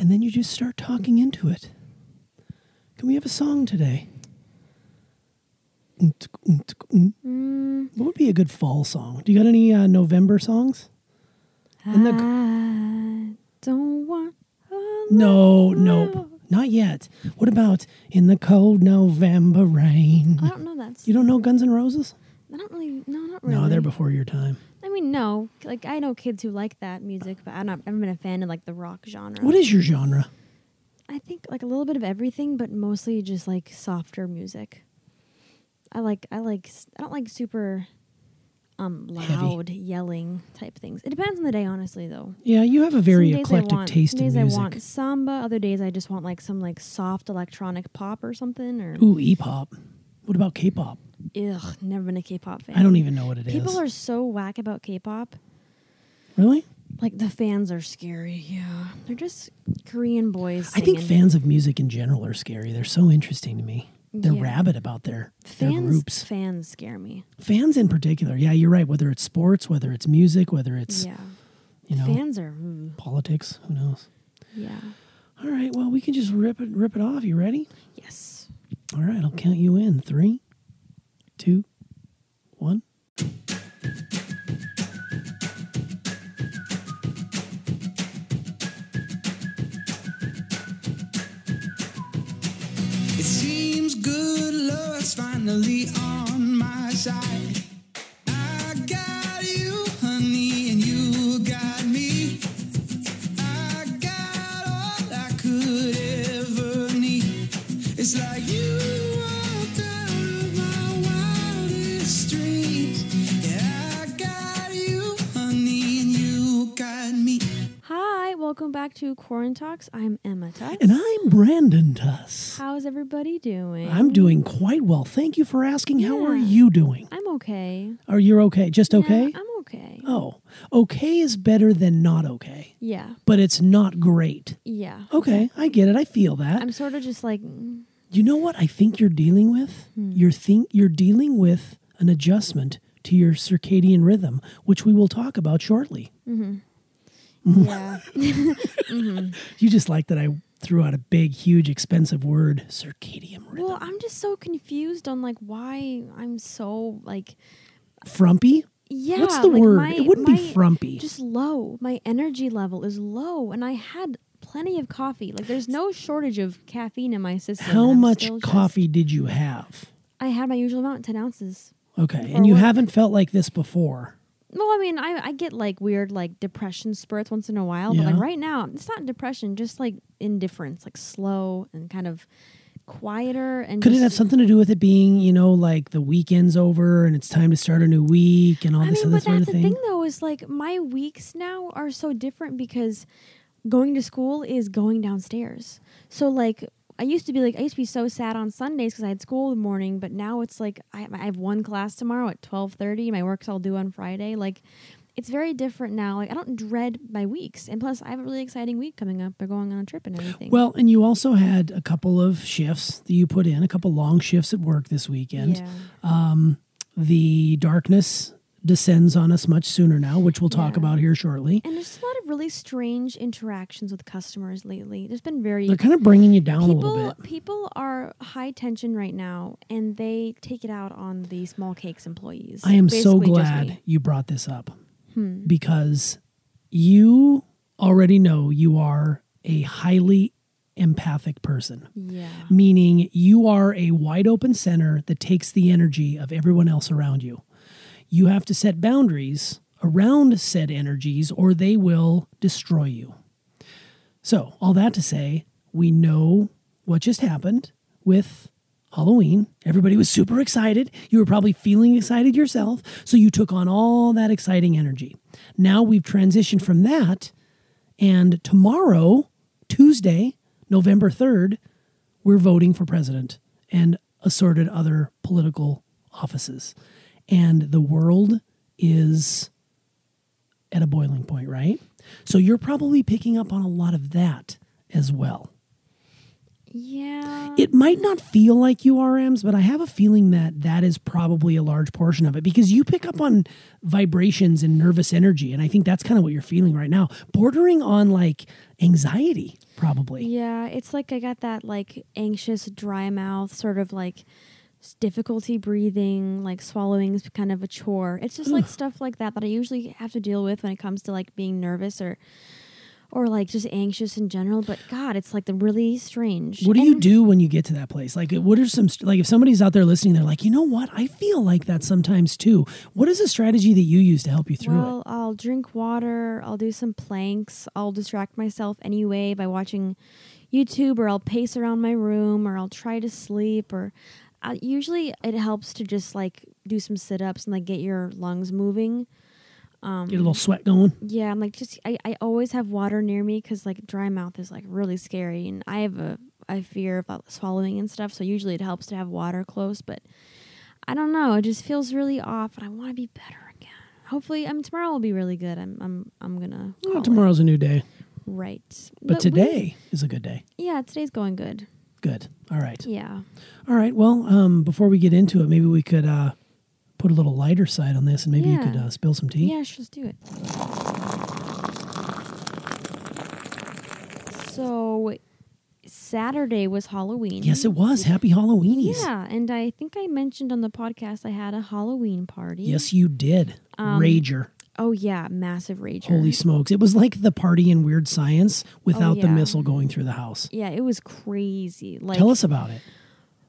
and then you just start talking into it. Can we have a song today? Mm, What would be a good fall song? Do you got any uh, November songs? And the- I don't want. a No, nope, not yet. What about in the cold November rain? I don't know that. You don't know Guns N' Roses? I don't really. No, not really. No, they're before your time. I mean, no. Like I know kids who like that music, but I'm not. I've never been a fan of like the rock genre. What is your genre? I think like a little bit of everything, but mostly just like softer music. I like. I like. I don't like super. Um, Heavy. loud yelling type things. It depends on the day, honestly. Though Yeah, you have a very Some days eclectic want- taste some in days music. I want samba. Other days I just want like some like soft electronic pop or something. Or Ooh, E-pop. What about K-pop? Ugh, never been a K-pop fan. I don't even know what it is. People are so whack about K-pop. really? Like the fans are scary. Yeah, they're just Korean boys. I think fans of music in general are scary. They're so interesting to me. They're Yeah. rabid about their their groups. fans scare me. Fans in particular. Yeah, you're right. Whether it's sports, whether it's music, whether it's yeah, you know fans are. mm, politics. Who knows? yeah. All right. Well, we can just rip it rip it off. You ready? Yes. All right. I'll count you in. Three, two, one. It seems good luck's finally on my side. Welcome back to Quarant Talks. I'm Emma Tuss. And I'm Brandon Tuss. How's everybody doing? I'm doing quite well. Thank you for asking. How are you doing? I'm okay. Are you okay? Just okay? Yeah, I'm okay. oh, okay is better than not okay, Yeah. but it's not great. Yeah. Okay, I get it. I feel that. I'm sort of just like, mm, You know what I think you're dealing with? Hmm. You're think you're dealing with an adjustment to your circadian rhythm, which we will talk about shortly. Yeah. Mm-hmm. You just like that I threw out a big, huge, expensive word, circadian rhythm. well, I'm just so confused on like why I'm so like, frumpy? yeah. What's the like, word? my- it wouldn't my- be frumpy. Just low. My energy level is low, and I had plenty of coffee. Like, there's no shortage of caffeine in my system. How much still just- coffee did you have? I had my usual amount, ten ounces. Okay, and you work. haven't felt like this before. Well, I mean, I I get like weird like depression spurts once in a while, but Yeah. like right now, it's not depression, just like indifference, like slow and kind of quieter and Could it just- have something to do with it being, you know, like the weekend's over and it's time to start a new week and all I this mean, other but sort that's of the thing? thing though is like my weeks now are so different because going to school is going downstairs. So like I used to be like I used to be so sad on Sundays because I had school in the morning, but now it's like I, I have one class tomorrow at twelve thirty. My work's all due on Friday. Like it's very different now. Like I don't dread my weeks, and plus I have a really exciting week coming up. We're going on a trip and everything. Well, and you also had a couple of shifts that you put in, a couple long shifts at work this weekend. yeah, um, The darkness descends on us much sooner now, which we'll talk Yeah. about here shortly. and there's a lot of really strange interactions with customers lately. There's been very They're kind of bringing you down a little people bit. people are high tension right now and they take it out on the small cakes employees I am so glad. Hmm. you brought this up because you already know you are a highly empathic person. yeah meaning you are a wide open center that takes the energy of everyone else around you. You have to set boundaries around said energies or they will destroy you. So, all that to say, we know what just happened with Halloween. Everybody was super excited. You were probably feeling excited yourself. So, you took on all that exciting energy. Now we've transitioned from that. And tomorrow, Tuesday, November 3rd, we're voting for president and assorted other political offices. And the world is at a boiling point, right? So you're probably picking up on a lot of that as well. Yeah. It might not feel like you are, Ems, but I have a feeling that that is probably a large portion of it because you pick up on vibrations and nervous energy. And I think that's kind of what you're feeling right now, bordering on like anxiety, probably. Yeah, it's like I got that like anxious, dry mouth, sort of like difficulty breathing, like swallowing is kind of a chore. It's just like stuff like that that I usually have to deal with when it comes to like being nervous or or like just anxious in general. But God, it's like the really strange. What do you do when you get to that place? Like, what are some, like, if somebody's out there listening, they're like, you know what? I feel like that sometimes too. What is a strategy that you use to help you through Well, I'll drink water. I'll do some planks. I'll distract myself anyway by watching YouTube, or I'll pace around my room, or I'll try to sleep. Or uh, usually it helps to just like do some sit ups and like get your lungs moving. Um. Get a little sweat going? Yeah, I'm like just I, I always have water near me because like dry mouth is like really scary, and I have a I fear about swallowing and stuff. So usually it helps to have water close, but I don't know. It just feels really off, and I want to be better again. Hopefully, I mean tomorrow will be really good. I'm I'm I'm gonna Well, it. tomorrow's a new day, right, but, we- today is a good day. yeah, today's going good. Good. All right. Yeah, All right. Well, um, before we get into it, maybe we could uh, put a little lighter side on this, and maybe you could uh, spill some tea. yeah, let's do it. So Saturday was Halloween. Yes, it was. Happy Halloweenies. Yeah, and I think I mentioned on the podcast I had a Halloween party. Yes, you did. Um, Rager. Oh yeah, massive rager. Holy smokes! It was like the party in Weird Science without the Oh, yeah. missile going through the house. Yeah, it was crazy. Like, Tell us about it.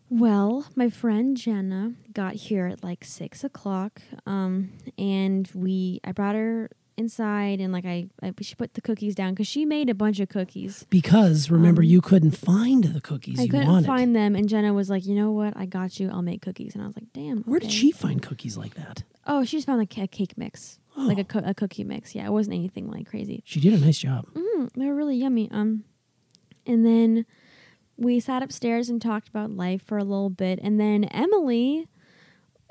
well, my friend Jenna got here at like six o'clock, um, and we I brought her inside and like I, I she put the cookies down because she made a bunch of cookies. Because remember, Um, you couldn't find the cookies I you couldn't wanted. find them, and Jenna was like, "You know what? I got you. I'll make cookies." And I was like, "Damn." Where did she find cookies like that? Oh, she just found like a cake mix, like a, co- a cookie mix. Yeah, it wasn't anything like crazy. she did a nice job. Mm, they were really yummy. Um, and then we sat upstairs and talked about life for a little bit, and then Emily,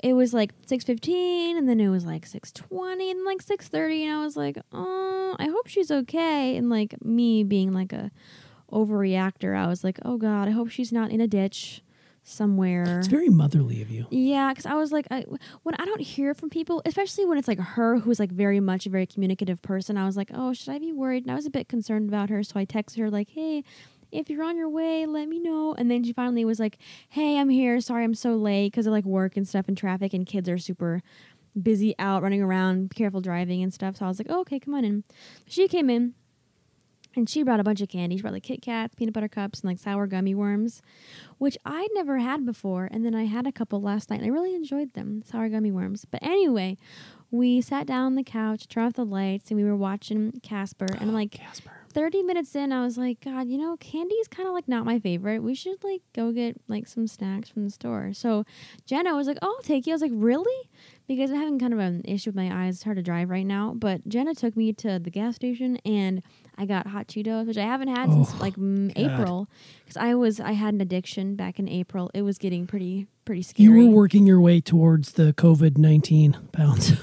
it was like six fifteen, and then it was like six twenty, and like six thirty, and I was like, oh, I hope she's okay. And like me being like a overreactor, I was like, oh god, I hope she's not in a ditch somewhere. It's very motherly of you. Yeah, because I was like, I, when I don't hear from people, especially when it's like her who's like very much a very communicative person, I was like, oh, should I be worried? And I was a bit concerned about her, so I texted her like, hey, if you're on your way, let me know. And then she finally was like, hey, I'm here. Sorry, I'm so late because of like work and stuff and traffic, and kids are super busy out running around, careful driving and stuff. So I was like, oh, okay, come on in. She came in. And she brought a bunch of candy. She brought like Kit Kats, peanut butter cups, and like sour gummy worms, which I'd never had before. And then I had a couple last night and I really enjoyed them, sour gummy worms. But anyway, we sat down on the couch, turned off the lights, and we were watching Casper. And oh, like Casper. 30 minutes in, I was like, God, you know, candy is kind of like not my favorite. We should like go get like some snacks from the store. So Jenna was like, Oh, I'll take you. I was like, Really? Because I'm having kind of an issue with my eyes. It's hard to drive right now. But Jenna took me to the gas station and I got hot Cheetos, which I haven't had Oh, since like mm, April. Because I was, I had an addiction back in April. It was getting pretty, pretty scary. You were working your way towards the COVID nineteen pounds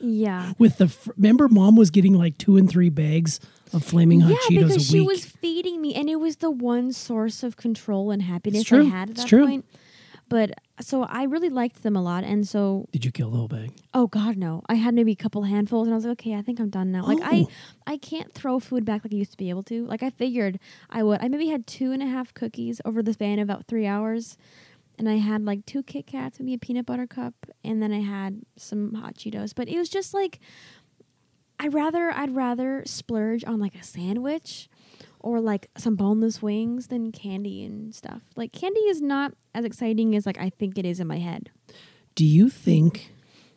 yeah. with the. Fr- remember, mom was getting like two and three bags of flaming hot yeah, Cheetos because she was feeding me, and it was the one source of control and happiness. I had at It's that true. point. But so I really liked them a lot, and so Did you kill the whole bag? oh god, no, I had maybe a couple handfuls, and I was like, okay, I think I'm done now. Like I, Oh. I can't throw food back like I used to be able to. Like I figured I would. I maybe had two and a half cookies over the span of about three hours. And I had like two Kit Kats, maybe a peanut butter cup, and then I had some hot Cheetos. But it was just like I'd rather I'd rather splurge on like a sandwich or like some boneless wings than candy and stuff. Like candy is not as exciting as like I think it is in my head. Do you think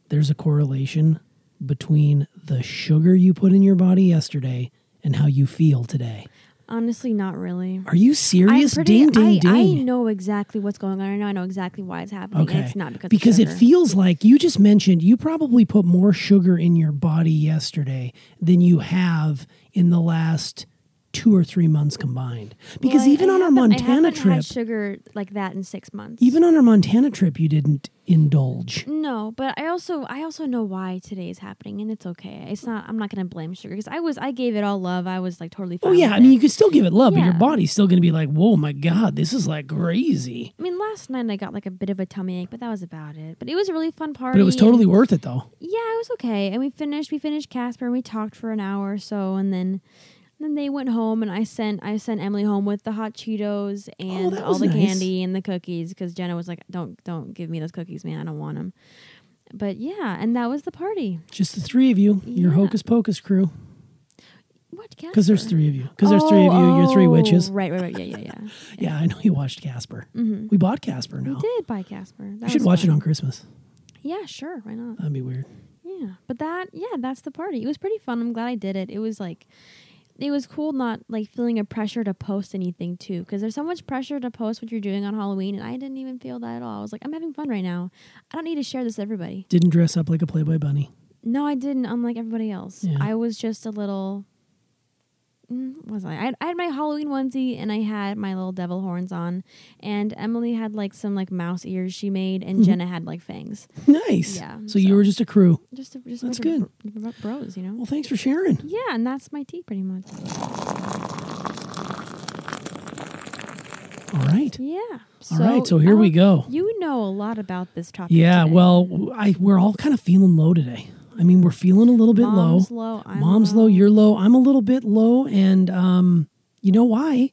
there's a correlation between the sugar you put in your body yesterday and how you feel today? Honestly, not really. Are you serious? Pretty, ding, ding, I, ding. I know exactly what's going on. I know I know exactly why it's happening. Okay. It's not because because it feels like you just mentioned you probably put more sugar in your body yesterday than you have in the last two or three months combined. Because Well, I- even I on our Montana trip, had sugar like that in six months. even on our Montana trip, you didn't indulge. No, but I also I also know why today is happening, and it's okay. It's not. I'm not gonna blame sugar because I was I gave it all love. I was like totally. Fine Oh yeah, I mean it. you could still give it love, but your body's still going to be like, "Whoa, my god, this is like crazy." I mean, last night I got like a bit of a tummy ache, but that was about it. But it was a really fun party. But it was totally worth it though. Yeah, it was okay. And we finished. We finished Casper, and we talked for an hour or so, and then. And then they went home, and I sent I sent Emily home with the hot Cheetos and Oh, all the nice. candy and the cookies because Jenna was like, "Don't don't give me those cookies, man. I don't want them." But yeah, and that was the party. Just the three of you, your hocus pocus crew. What? Because there's three of you. Because there's three of you. Oh, You're three oh, witches. Right, right, right. Yeah, yeah, yeah. Yeah, I know you watched Casper. hmm We bought Casper no We did buy Casper. That We should watch it on Christmas. Yeah, sure. Why not? That'd be weird. Yeah, but that yeah, that's the party. It was pretty fun. I'm glad I did it. It was like it was cool not like feeling a pressure to post anything too because there's so much pressure to post what you're doing on Halloween and I didn't even feel that at all. I was like I'm having fun right now. I don't need to share this with everybody. Didn't dress up like a Playboy bunny. No, I didn't unlike everybody else. Yeah. I was just a little was I? I had, I had my Halloween onesie and I had my little devil horns on, and Emily had like some like mouse ears she made, and Mhm. Jenna had like fangs. Nice. Yeah, So, you were just a crew. Just, a, just That's like good. br- br- bros, you know. Well, thanks for sharing. Yeah, and that's my tea pretty much. All right. Yeah. All right. So here we go. You know a lot about this topic. Yeah. today. Well, I we're all kind of feeling low today. I mean, we're feeling a little bit Mom's low. low. Mom's low. You're low. I'm a little bit low, and um, you know why?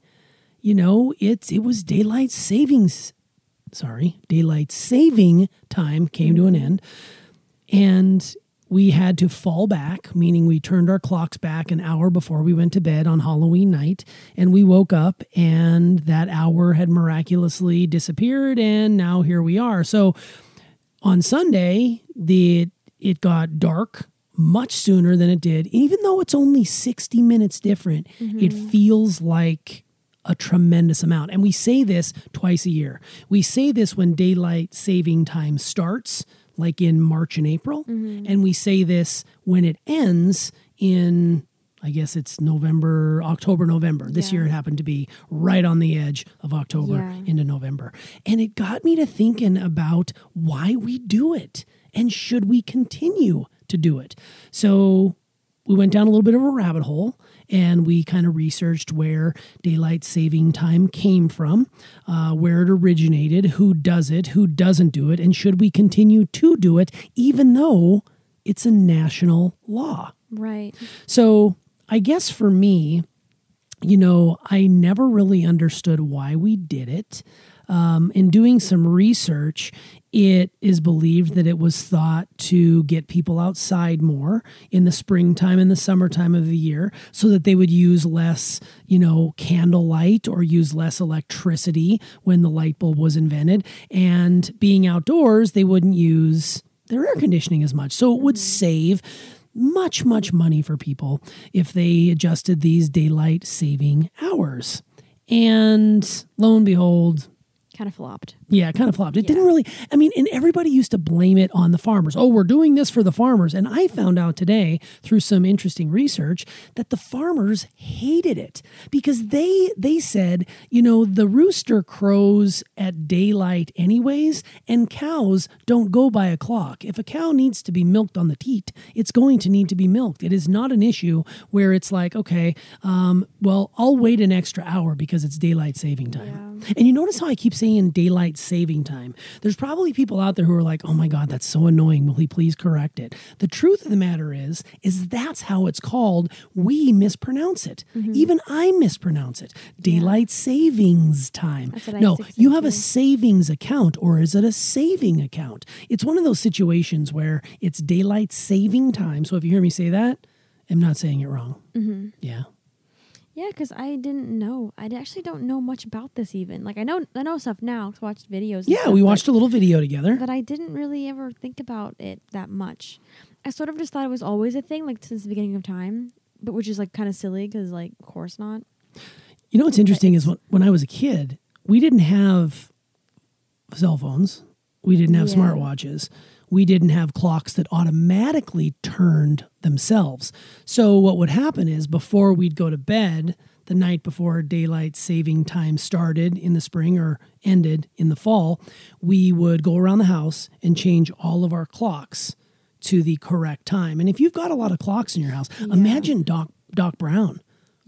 You know, it's it was daylight savings. Sorry, daylight saving time came to an end, and we had to fall back, meaning we turned our clocks back an hour before we went to bed on Halloween night, and we woke up, and that hour had miraculously disappeared, and now here we are. So on Sunday, the it got dark much sooner than it did. Even though it's only 60 minutes different, mm-hmm. it feels like a tremendous amount. And we say this twice a year. We say this when daylight saving time starts, like in March and April, mm-hmm. and we say this when it ends in I guess it's November, October, November. This Yeah. year it happened to be right on the edge of October Yeah. into November. And it got me to thinking about why we do it and should we continue to do it. So we went down a little bit of a rabbit hole and we kind of researched where daylight saving time came from, uh, where it originated, who does it, who doesn't do it, and should we continue to do it even though it's a national law. Right. So I guess for me, you know, I never really understood why we did it. Um, in doing some research, it is believed that it was thought to get people outside more in the springtime and the summertime of the year so that they would use less, you know, candlelight or use less electricity when the light bulb was invented. And being outdoors, they wouldn't use their air conditioning as much. So it would save much, much money for people if they adjusted these daylight saving hours. And lo and behold, Kind of flopped. Yeah, it kind of flopped. It didn't really, I mean, and everybody used to blame it on the farmers. Oh, we're doing this for the farmers. And I found out today through some interesting research that the farmers hated it because they they said, you know, the rooster crows at daylight anyways, and cows don't go by a clock. If a cow needs to be milked on the teat, it's going to need to be milked. It is not an issue where it's like, okay, um, well, I'll wait an extra hour because it's daylight saving time. And you notice how I keep saying daylight saving time. There's probably people out there who are like, "Oh my god, that's so annoying. Will he please correct it?" The truth of the matter is is that's how it's called. We mispronounce it. Even I mispronounce it. Daylight savings time. That's what I no, used to say you have a savings account or is it a saving account? It's one of those situations where it's daylight saving time. So if you hear me say that, I'm not saying it wrong. Mm-hmm. Yeah. Yeah, because I didn't know. I actually don't know much about this even. Like I know I know stuff now. 'cause I watched videos. Yeah, stuff, we but- watched a little video together. but I didn't really ever think about it that much. I sort of just thought it was always a thing, like since the beginning of time, but which is like kind of silly because, like, of course not. You know what's interesting is when, when I was a kid, we didn't have cell phones, we didn't have Yeah. smartwatches, we didn't have clocks that automatically turned themselves. So what would happen is before we'd go to bed, the night before daylight saving time started in the spring or ended in the fall, we would go around the house and change all of our clocks to the correct time. And if you've got a lot of clocks in your house, imagine Doc Doc Brown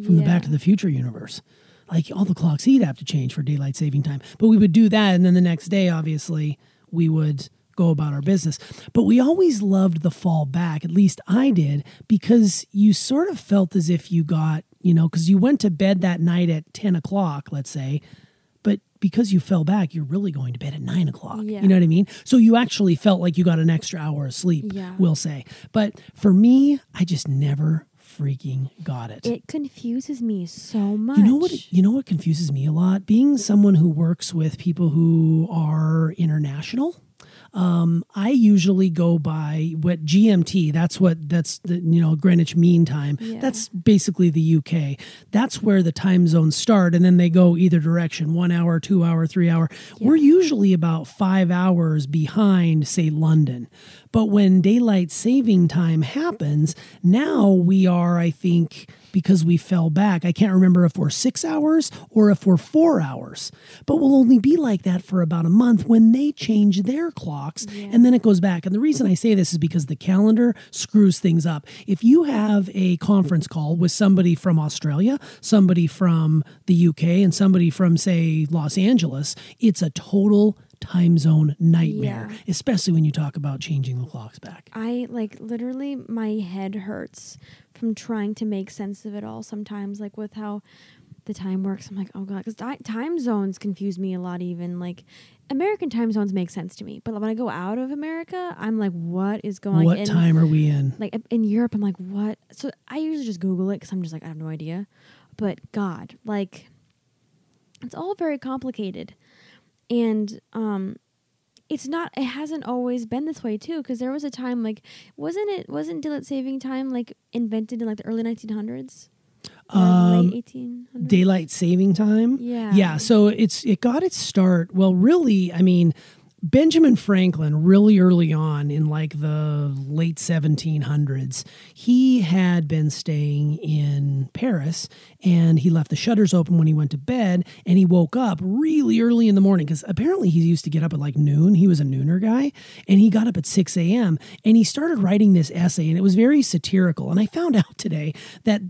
from the Back to the Future universe. Like all the clocks he'd have to change for daylight saving time. But we would do that and then the next day obviously we would go about our business. But we always loved the fall back, at least I did, because you sort of felt as if you got, you know, because you went to bed that night at 10 o'clock, let's say, but because you fell back, you're really going to bed at nine o'clock. Yeah. You know what I mean? So you actually felt like you got an extra hour of sleep, Yeah. we'll say. But for me, I just never freaking got it. It confuses me so much. You know what? You know what confuses me a lot. Being someone who works with people who are international, um, I usually go by what GMT. That's what that's the you know Greenwich Mean Time. Yeah. That's basically the UK. That's where the time zones start, and then they go either direction: one hour, two hour, three hour. We're usually about five hours behind, say London. But when daylight saving time happens, now we are, I think, because we fell back. I can't remember if we're six hours or if we're four hours, but we'll only be like that for about a month when they change their clocks and then it goes back. And the reason I say this is because the calendar screws things up. If you have a conference call with somebody from Australia, somebody from the UK, and somebody from, say, Los Angeles, it's a total time zone nightmare, Yeah. especially when you talk about changing the clocks back. I like literally my head hurts from trying to make sense of it all sometimes like with how the time works I'm like oh god cuz time zones confuse me a lot even like American time zones make sense to me but when I go out of America I'm like what is going on? what in time are we in? like in Europe I'm like what so I usually just google it cuz I'm just like I have no idea but god like it's all very complicated and um it's not it hasn't always been this way too because there was a time like wasn't it wasn't daylight saving time like invented in like the early 1900s Or Um, late 1800s daylight saving time. Yeah. Yeah. So it's it got its start. Well, really, I mean, Benjamin Franklin, really early on in like the late 1700s, he had been staying in Paris and he left the shutters open when he went to bed and he woke up really early in the morning because apparently he used to get up at like noon. He was a nooner guy and he got up at 6 a.m. and he started writing this essay and it was very satirical. And I found out today that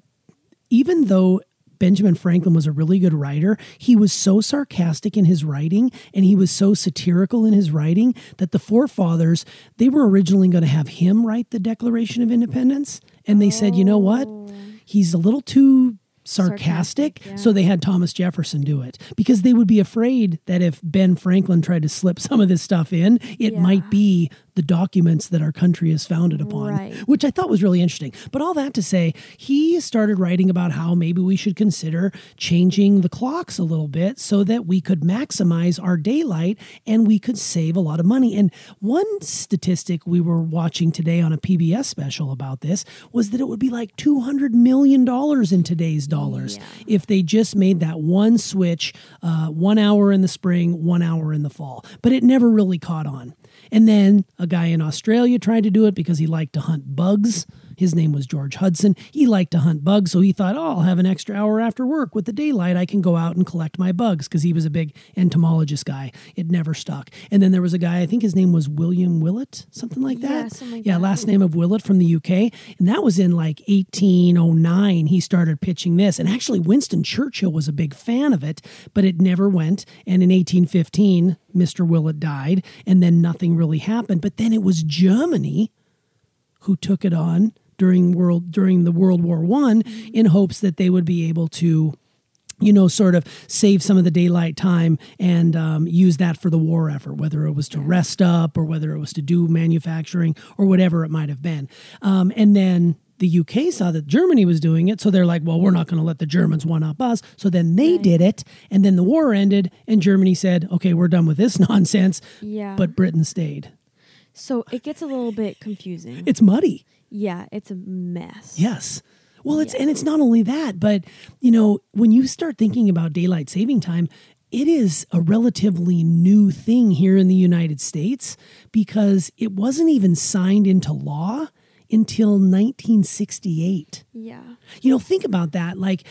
even though Benjamin Franklin was a really good writer, he was so sarcastic in his writing and he was so satirical in his writing that the forefathers, they were originally going to have him write the Declaration of Independence. And they said, you know what? Oh. He's a little too sarcastic. Sarcastic, yeah. So they had Thomas Jefferson do it because they would be afraid that if Ben Franklin tried to slip some of this stuff in, it Yeah. might be the documents that our country is founded upon, Right. which I thought was really interesting. But all that to say, he started writing about how maybe we should consider changing the clocks a little bit so that we could maximize our daylight and we could save a lot of money. And one statistic we were watching today on a PBS special about this was that it would be like $200 million in today's dollars Yeah. if they just made that one switch, uh, one hour in the spring, one hour in the fall. But it never really caught on. And then a guy in Australia tried to do it because he liked to hunt bugs. His name was George Hudson. He liked to hunt bugs, so he thought, oh, I'll have an extra hour after work. With the daylight, I can go out and collect my bugs because he was a big entomologist guy. It never stuck. And then there was a guy, I think his name was William Willett, something like that. Yeah, something like yeah, that. last name of Willett from the UK. And that was in like 1809. He started pitching this. And actually, Winston Churchill was a big fan of it, but it never went. And in 1815, Mr. Willett died, and then nothing really happened. But then it was Germany who took it on during world during the World War One in hopes that they would be able to you know, sort of save some of the daylight time and um, use that for the war effort, whether it was to rest up or whether it was to do manufacturing or whatever it might have been. Um, and then the UK saw that Germany was doing it, so they're like, well, we're not going to let the Germans one up us. So then they did it, and then the war ended, and Germany said, okay, we're done with this nonsense. Yeah. But Britain stayed. so it gets a little bit confusing It's muddy. Yeah it's a mess Yes. Well, it's Yeah. and it's not only that, but you know, when you start thinking about daylight saving time, it is a relatively new thing here in the United States because it wasn't even signed into law until 1968. yeah You know, think about that. Like,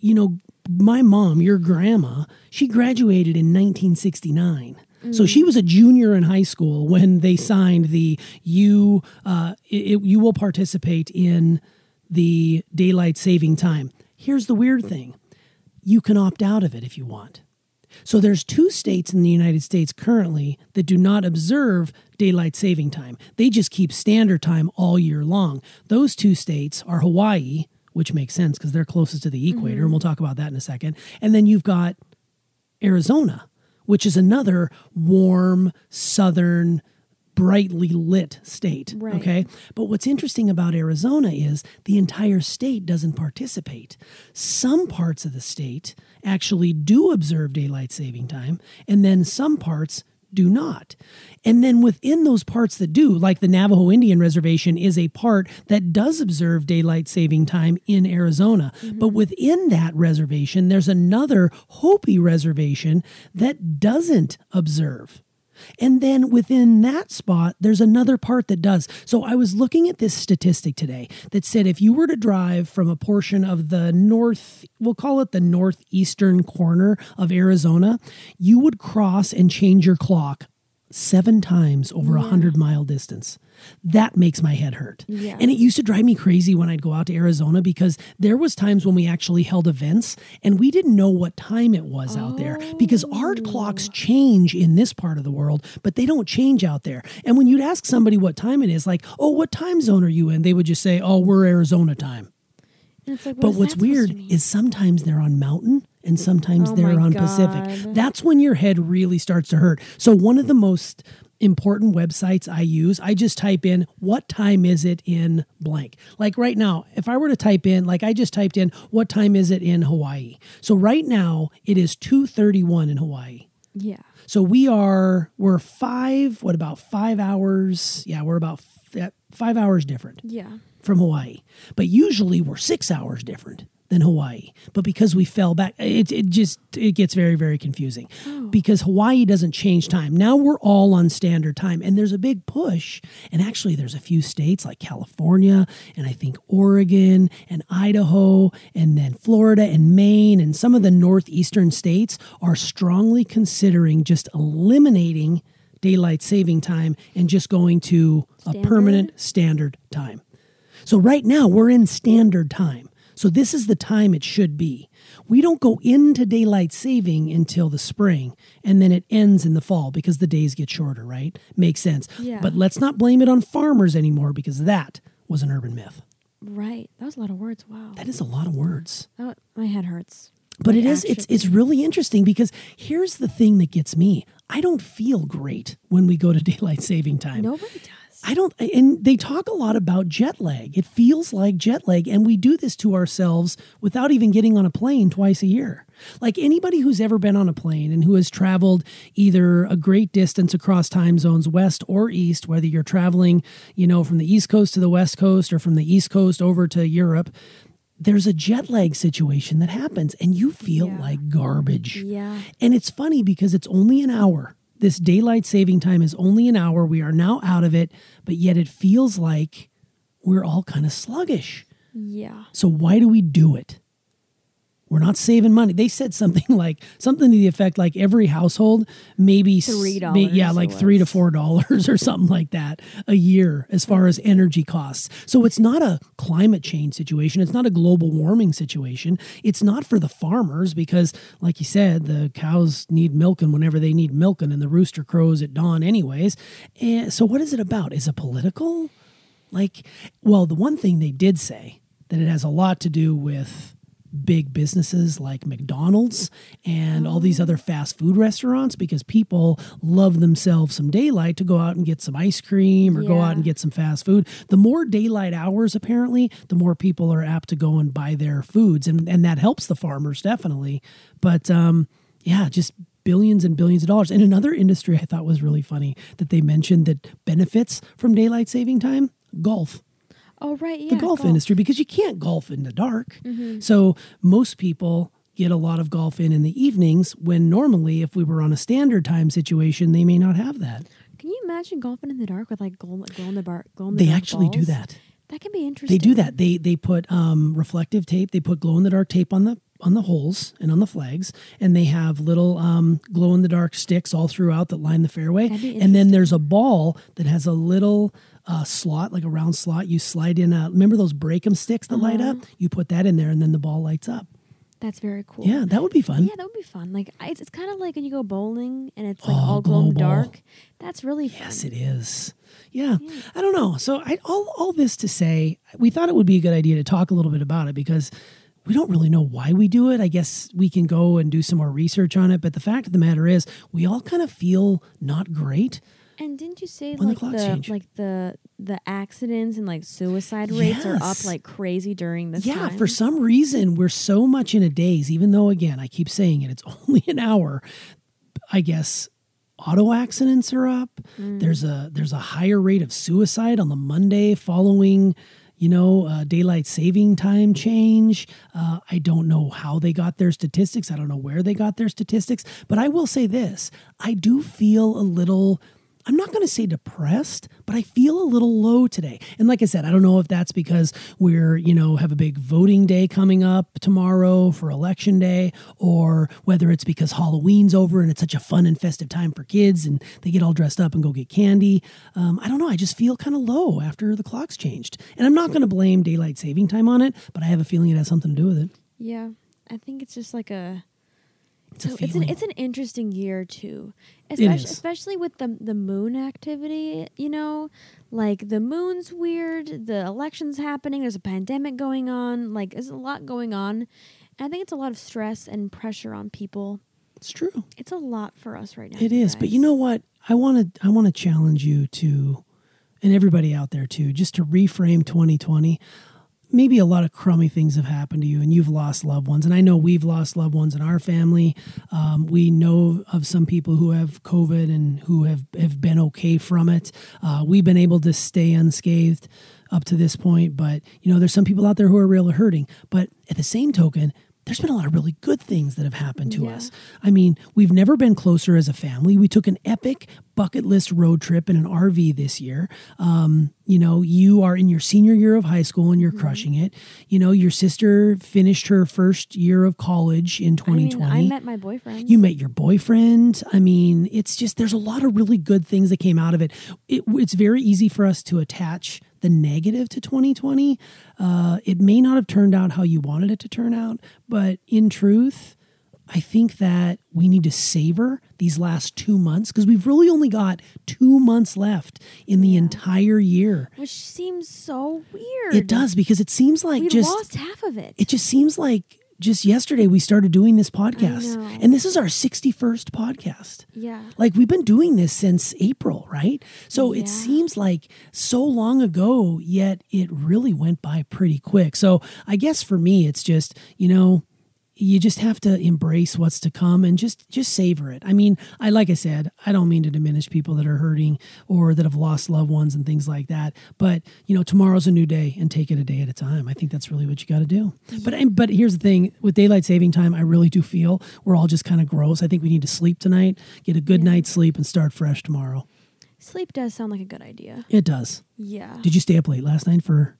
you know, my mom, your grandma, she graduated in 1969. So she was a junior in high school when they signed the you uh, it, you will participate in the daylight saving time. Here's the weird thing: you can opt out of it if you want. So there's two states in the United States currently that do not observe daylight saving time. They just keep standard time all year long. Those two states are Hawaii, which makes sense because they're closest to the equator, and we'll talk about that in a second. And then you've got Arizona, which is another warm, southern, brightly lit state. Right. Okay. But what's interesting about Arizona is the entire state doesn't participate. Some parts of the state actually do observe daylight saving time, and then some parts do not. And then within those parts that do, like the Navajo Indian Reservation is a part that does observe daylight saving time in Arizona. Mm-hmm. But within that reservation, there's another Hopi reservation that doesn't observe. And then within that spot, there's another part that does. So I was looking at this statistic today that said if you were to drive from a portion of the north, we'll call it the northeastern corner of Arizona, you would cross and change your clock seven times over a hundred mile distance. That makes my head hurt. Yeah. And it used to drive me crazy when I'd go out to Arizona because there was times when we actually held events and we didn't know what time it was out there because our clocks change in this part of the world, but they don't change out there. And when you'd ask somebody what time it is, like, "Oh, what time zone are you in?" they would just say, "Oh, we're Arizona time." Like, what But what's weird is sometimes they're on mountain and sometimes Oh they're on God. Pacific. That's when your head really starts to hurt. So one of the most important websites I use, I just type in what time is it in blank. Like right now, if I were to type in like I just typed in what time is it in Hawaii. So right now it is 2:31 in Hawaii. yeah. So we are we're 5 what about 5 hours? Yeah, we're about f- 5 hours different Yeah. from Hawaii. But usually we're six hours different than Hawaii. But because we fell back, it, it just it gets very very confusing hmm. because Hawaii doesn't change time. Now we're all on standard time, and there's a big push. And actually, there's a few states like California and I think Oregon and Idaho and then Florida and Maine and some of the northeastern states are strongly considering just eliminating daylight saving time and just going to a permanent standard time. So right now we're in standard time. So this is the time it should be. We don't go into daylight saving until the spring and then it ends in the fall because the days get shorter, right? Makes sense. Yeah. But let's not blame it on farmers anymore because that was an urban myth. Right. That was a lot of words. Wow. That is a lot of words. That, my head hurts. But it is it's it's really interesting because here's the thing that gets me. I don't feel great when we go to daylight saving time. Nobody does. I don't, and they talk a lot about jet lag. It feels like jet lag, and we do this to ourselves without even getting on a plane twice a year. Like anybody who's ever been on a plane and who has traveled either a great distance across time zones, west or east, whether you're traveling, you know, from the East Coast to the West Coast or from the East Coast over to Europe, there's a jet lag situation that happens, and you feel Yeah. like garbage. Yeah. And it's funny because it's only an hour. This daylight saving time is only an hour. We are now out of it, but yet it feels like we're all kind of sluggish. Yeah. So why do we do it? We're not saving money. They said something like something to the effect like every household maybe Three may- yeah, like three to four dollars or something like that a year as far as energy costs. So it's not a climate change situation. It's not a global warming situation. It's not for the farmers because, like you said, the cows need milking whenever they need milking, and the rooster crows at dawn anyways. And so what is it about? Is it political? Like, well, the one thing they did say that it has a lot to do with big businesses like McDonald's and all these other fast food restaurants because people love themselves some daylight to go out and get some ice cream or go out and get some fast food. The more daylight hours, apparently, the more people are apt to go and buy their foods. And, and that helps the farmers, definitely. But um, yeah, just billions and billions of dollars. And another industry I thought was really funny that they mentioned that benefits from daylight saving time golf Oh right. Yeah. the golf, industry because you can't golf in the dark. So most people get a lot of golf in in the evenings when normally if we were on a standard time situation they may not have that. Can you imagine golfing in the dark with like glow, glow in the bar, glow in the They dark actually do that. That can be interesting. They do that. They they put um, reflective tape. They put glow in the dark tape on the on the holes and on the flags, and they have little um, glow in the dark sticks all throughout that line the fairway. And then there's a ball that has a little uh, slot, like a round slot. You slide in a remember those break 'em sticks that light Uh-huh. up. You put that in there, and then the ball lights up. That's very cool. Yeah, that would be fun. Yeah, that would be fun. Like it's, it's kind of like when you go bowling and it's like Oh, all glow in the dark. That's really fun. Yes, it is. Yeah, I don't know. So I, all all this to say, we thought it would be a good idea to talk a little bit about it because we don't really know why we do it. I guess we can go and do some more research on it. But the fact of the matter is, we all kind of feel not great. And didn't you say When the like clocks the like the the accidents and like suicide rates are up like crazy during this yeah, time? for some reason, we're so much in a daze, even though, again, I keep saying it, it's only an hour. I guess auto accidents are up. Mm. There's a there's a higher rate of suicide on the Monday following, you know, uh, daylight saving time change. Uh, I don't know how they got their statistics. I don't know where they got their statistics. But I will say this: I do feel a little. I'm not going to say depressed, but I feel a little low today. And like I said, I don't know if that's because we're, you know, have a big voting day coming up tomorrow for election day, or whether it's because Halloween's over and it's such a fun and festive time for kids and they get all dressed up and go get candy. Um, I don't know. I just feel kind of low after the clocks changed. And I'm not going to blame daylight saving time on it, but I have a feeling it has something to do with it. yeah, I think it's just like a. It's so it's an it's an interesting year too, especially especially with the the moon activity. You know, like the moon's weird. The election's happening. There's a pandemic going on. Like there's a lot going on. And I think it's a lot of stress and pressure on people. It's true. It's a lot for us right now. It is, but you know what? I want to I want to challenge you to and everybody out there too, just to reframe 2020. Maybe a lot of crummy things have happened to you and you've lost loved ones. And I know we've lost loved ones in our family. Um, we know of some people who have COVID and who have, have been okay from it. Uh, we've been able to stay unscathed up to this point. But, you know, there's some people out there who are really hurting. But at the same token, there's been a lot of really good things that have happened to Yeah. us. I mean, we've never been closer as a family. We took an epic bucket list road trip in an RV this year. Um, you know, you are in your senior year of high school and you're Mm-hmm. crushing it. You know, your sister finished her first year of college in I mean, 2020. I met my boyfriend. You met your boyfriend. I mean, it's just there's a lot of really good things that came out of it. it it's very easy for us to attach the negative to 2020. Uh, it may not have turned out how you wanted it to turn out, but in truth, I think that we need to savor these last two months because we've really only got two months left in the entire year. which seems so weird. It does because it seems like We just lost half of it. it just seems like just yesterday we started doing this podcast. And this is our 61st podcast. Yeah. like we've been doing this since april right? So Yeah. it seems like so long ago yet it really went by pretty quick. So i guess for me it's just you know you just have to embrace what's to come and just just savor it. I mean i like i said i don't mean to diminish people that are hurting or that have lost loved ones and things like that but you know tomorrow's a new day and take it a day at a time. I think that's really what you got to do mm-hmm. but but here's the thing with daylight saving time i really do feel we're all just kind of gross. I think we need to sleep tonight get a good Yeah. night's sleep and start fresh tomorrow. Sleep does sound like a good idea. it does. Yeah. did you stay up late last night for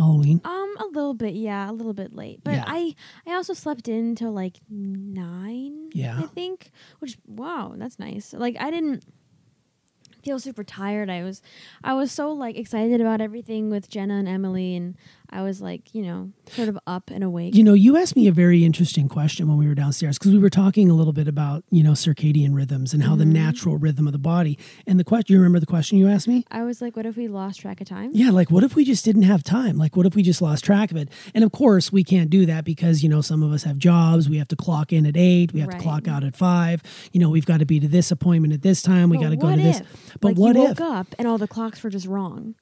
halloween Um, a little bit, yeah, a little bit late. But Yeah. I I also slept in till like nine. Yeah. I think. Which wow, that's nice. Like I didn't feel super tired. I was I was so like excited about everything with Jenna and Emily and I was like, you know, sort of up and awake. You know, you asked me a very interesting question when we were downstairs because we were talking a little bit about, you know, circadian rhythms and how the mm-hmm. natural rhythm of the body. And the question, you remember the question you asked me? I was like, what if we lost track of time? Yeah, like what if we just didn't have time? Like what if we just lost track of it? And of course, we can't do that because, you know, some of us have jobs. We have to clock in at eight, we have Right. to clock out at five. You know, we've got to be to this appointment at this time. We got to go to this. if, But like, what you if? woke up and all the clocks were just wrong?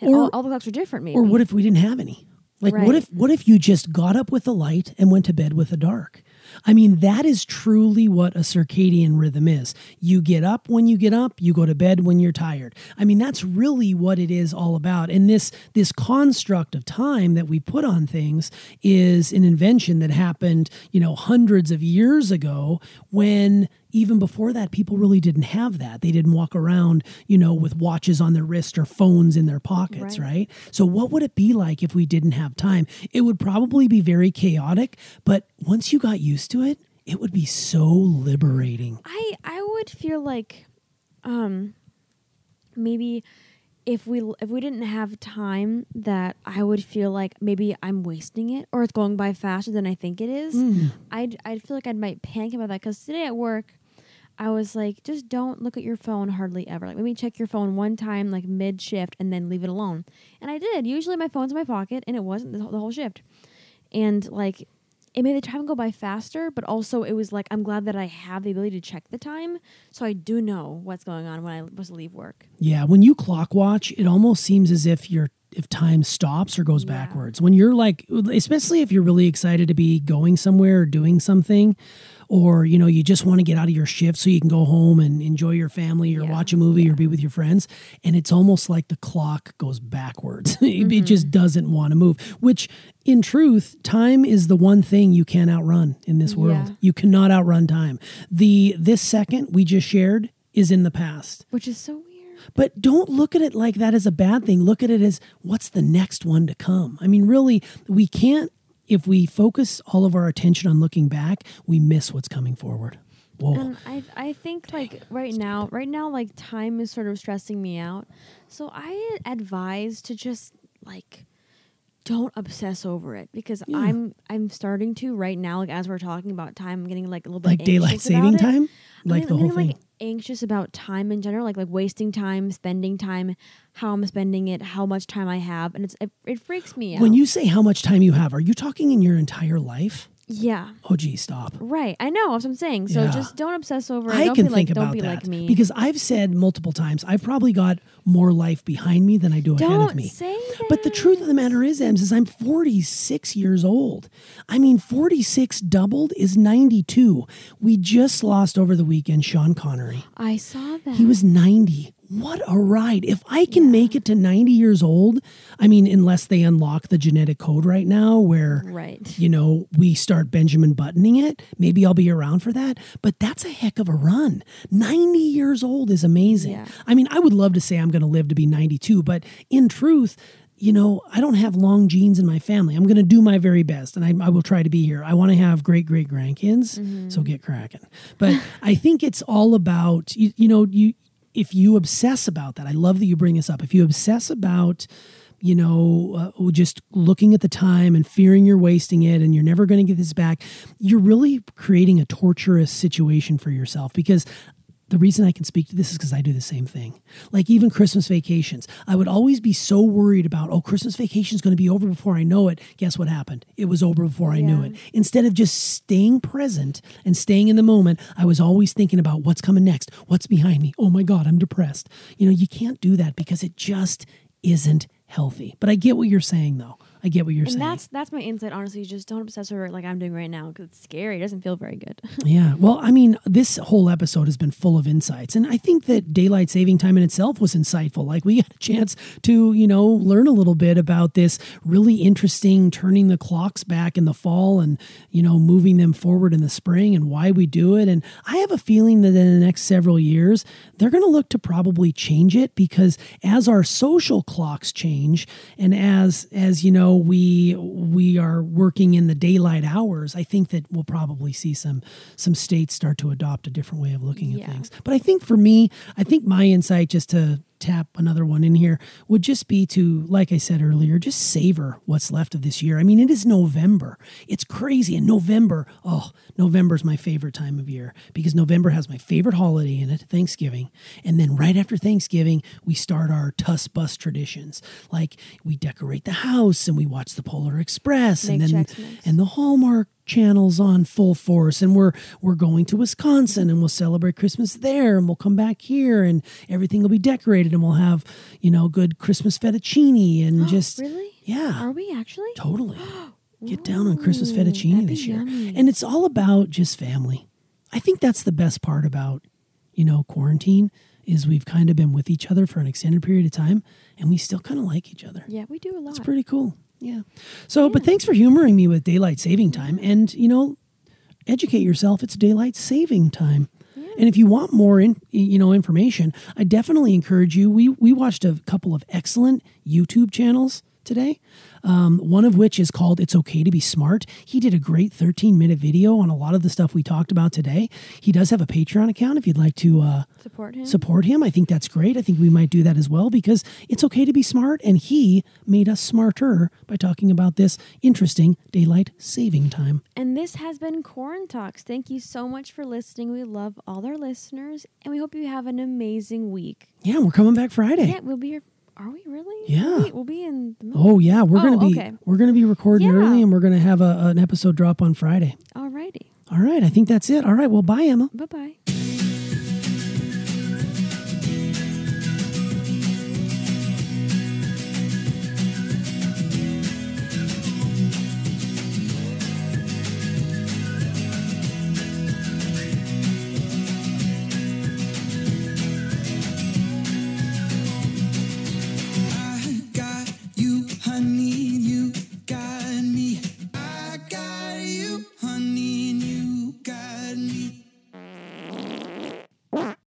And Or- all, all the clocks are different, maybe. Or what if we didn't have any? Like what if what if you just got up with the light and went to bed with the dark? I mean, that is truly what a circadian rhythm is. You get up when you get up, you go to bed when you're tired. I mean, that's really what it is all about. And this this construct of time that we put on things is an invention that happened, you know, hundreds of years ago when even before that, people really didn't have that. They didn't walk around, you know, with watches on their wrist or phones in their pockets, Right. right? So, what would it be like if we didn't have time? It would probably be very chaotic, but once you got used to it, it would be so liberating. I I would feel like um maybe if we if we didn't have time that I would feel like maybe I'm wasting it or it's going by faster than I think it is. Mm. I'd I'd feel like I might panic about that cuz today at work I was like just don't look at your phone hardly ever. Like maybe check your phone one time like mid shift and then leave it alone. And I did. Usually my phone's in my pocket and it wasn't the whole, shift. And like it made the time go by faster, but also it was like I'm glad that I have the ability to check the time, so I do know what's going on when I was to leave work. Yeah, when you clock watch, it almost seems as if you're if time stops or goes Yeah. backwards. When you're like especially if you're really excited to be going somewhere or doing something or you know you just want to get out of your shift so you can go home and enjoy your family or Yeah. watch a movie or be with your friends and it's almost like the clock goes backwards. it it just Mm-hmm. doesn't want to move, which in truth, time is the one thing you can't outrun in this world. Yeah. You cannot outrun time. The this second we just shared is in the past. Which is so weird. But don't look at it like that as a bad thing. Look at it as what's the next one to come. I mean, really, we can't, if we focus all of our attention on looking back, we miss what's coming forward. Whoa. And I I think like right now, right now like time is sort of stressing me out. So I advise to just like don't obsess over it because Yeah. I'm I'm starting to right now like as we're talking about time I'm getting like a little bit like daylight saving time? I'm Like the I'm whole getting, thing. like anxious about time in general, like like wasting time, spending time, how I'm spending it, how much time I have, and it's it, it freaks me out. when you say how much time you have, are you talking in your entire life? Yeah, Oh, gee, stop. right. I know that's what I'm saying. So Yeah. just don't obsess over it. I don't can be think like, about don't be that like me. because I've said multiple times I've probably got more life behind me than I do ahead don't of me. say that. But the truth of the matter is, Ems, is I'm 46 years old. I mean, 46 doubled is 92. We just lost over the weekend Sean Connery. I saw that. He was 90. What a ride. If I can make it to 90 years old, I mean, unless they unlock the genetic code right now where, right. you know, we start Benjamin buttoning it, maybe I'll be around for that. But that's a heck of a run. 90 years old is amazing. Yeah. I mean, I would love to say I'm going to live to be 92, but in truth, you know, I don't have long genes in my family. I'm going to do my very best and I, I will try to be here. I want to have great, great grandkids. So mm-hmm. get cracking. But I think it's all about, you, you know, you, if you obsess about that, I love that you bring this up. If you obsess about, you know, uh, just looking at the time and fearing you're wasting it and you're never going to get this back, you're really creating a torturous situation for yourself because the reason I can speak to this is because I do the same thing. Like even Christmas vacations, I would always be so worried about, oh, Christmas vacation is going to be over before I know it. Guess what happened? It was over before I knew it. Instead of just staying present and staying in the moment, I was always thinking about what's coming next, what's behind me. Oh my God, I'm depressed. You know, you can't do that because it just isn't healthy. But I get what you're saying, though. I get what you're And saying. that's that's my insight. Honestly, just don't obsess over it like I'm doing right now because it's scary. It doesn't feel very good. Yeah. Well, I mean, this whole episode has been full of insights. And I think that daylight saving time in itself was insightful. Like, we got a chance to, you know, learn a little bit about this really interesting turning the clocks back in the fall and, you know, moving them forward in the spring and why we do it. And I have a feeling that in the next several years, they're going to look to probably change it because as our social clocks change and as, as, you know, we, we are working in the daylight hours, I think that we'll probably see some, some states start to adopt a different way of looking at Yeah. things. But I think for me, I think my insight, just to tap another one in here, would just be to, like I said earlier, just savor what's left of this year. I mean, it is November. It's crazy. And November, oh, November is my favorite time of year because November has my favorite holiday in it, Thanksgiving. And then right after Thanksgiving, we start our Tuss Bus traditions. Like we decorate the house and we watch the Polar Express and then and the Hallmark channels on full force and we're we're going to Wisconsin and we'll celebrate Christmas there and we'll come back here and everything will be decorated and we'll have, you know, good Christmas fettuccine and just really? yeah. Are we actually? Totally. Get down on Christmas fettuccine this year. yummy. And it's all about just family. I think that's the best part about, you know, quarantine is we've kind of been with each other for an extended period of time and we still kind of like each other. Yeah, we do a lot. It's pretty cool. Yeah. So, but thanks for humoring me with daylight saving time and, you know, educate yourself. It's daylight saving time. yeah. And if you want more, in, you know, information, I definitely encourage you. We we watched a couple of excellent YouTube channels today. Um, one of which is called "It's Okay to Be Smart." He did a great 13 minute video on a lot of the stuff we talked about today. He does have a Patreon account if you'd like to uh, Support him. support him. I think that's great. I think we might do that as well because it's okay to be smart, and he made us smarter by talking about this interesting daylight saving time. And this has been Corn Talks. Thank you so much for listening. We love all our listeners, and we hope you have an amazing week. Yeah, we're coming back Friday. Yeah, we'll be here. Are we really? Yeah. We'll be, we'll be in the middle. Oh yeah, we're Oh, gonna be okay. we're gonna be recording Yeah. early, and we're gonna have a, an episode drop on Friday. Alrighty. All right, I think that's it. All right, well, bye, Emma. Bye bye.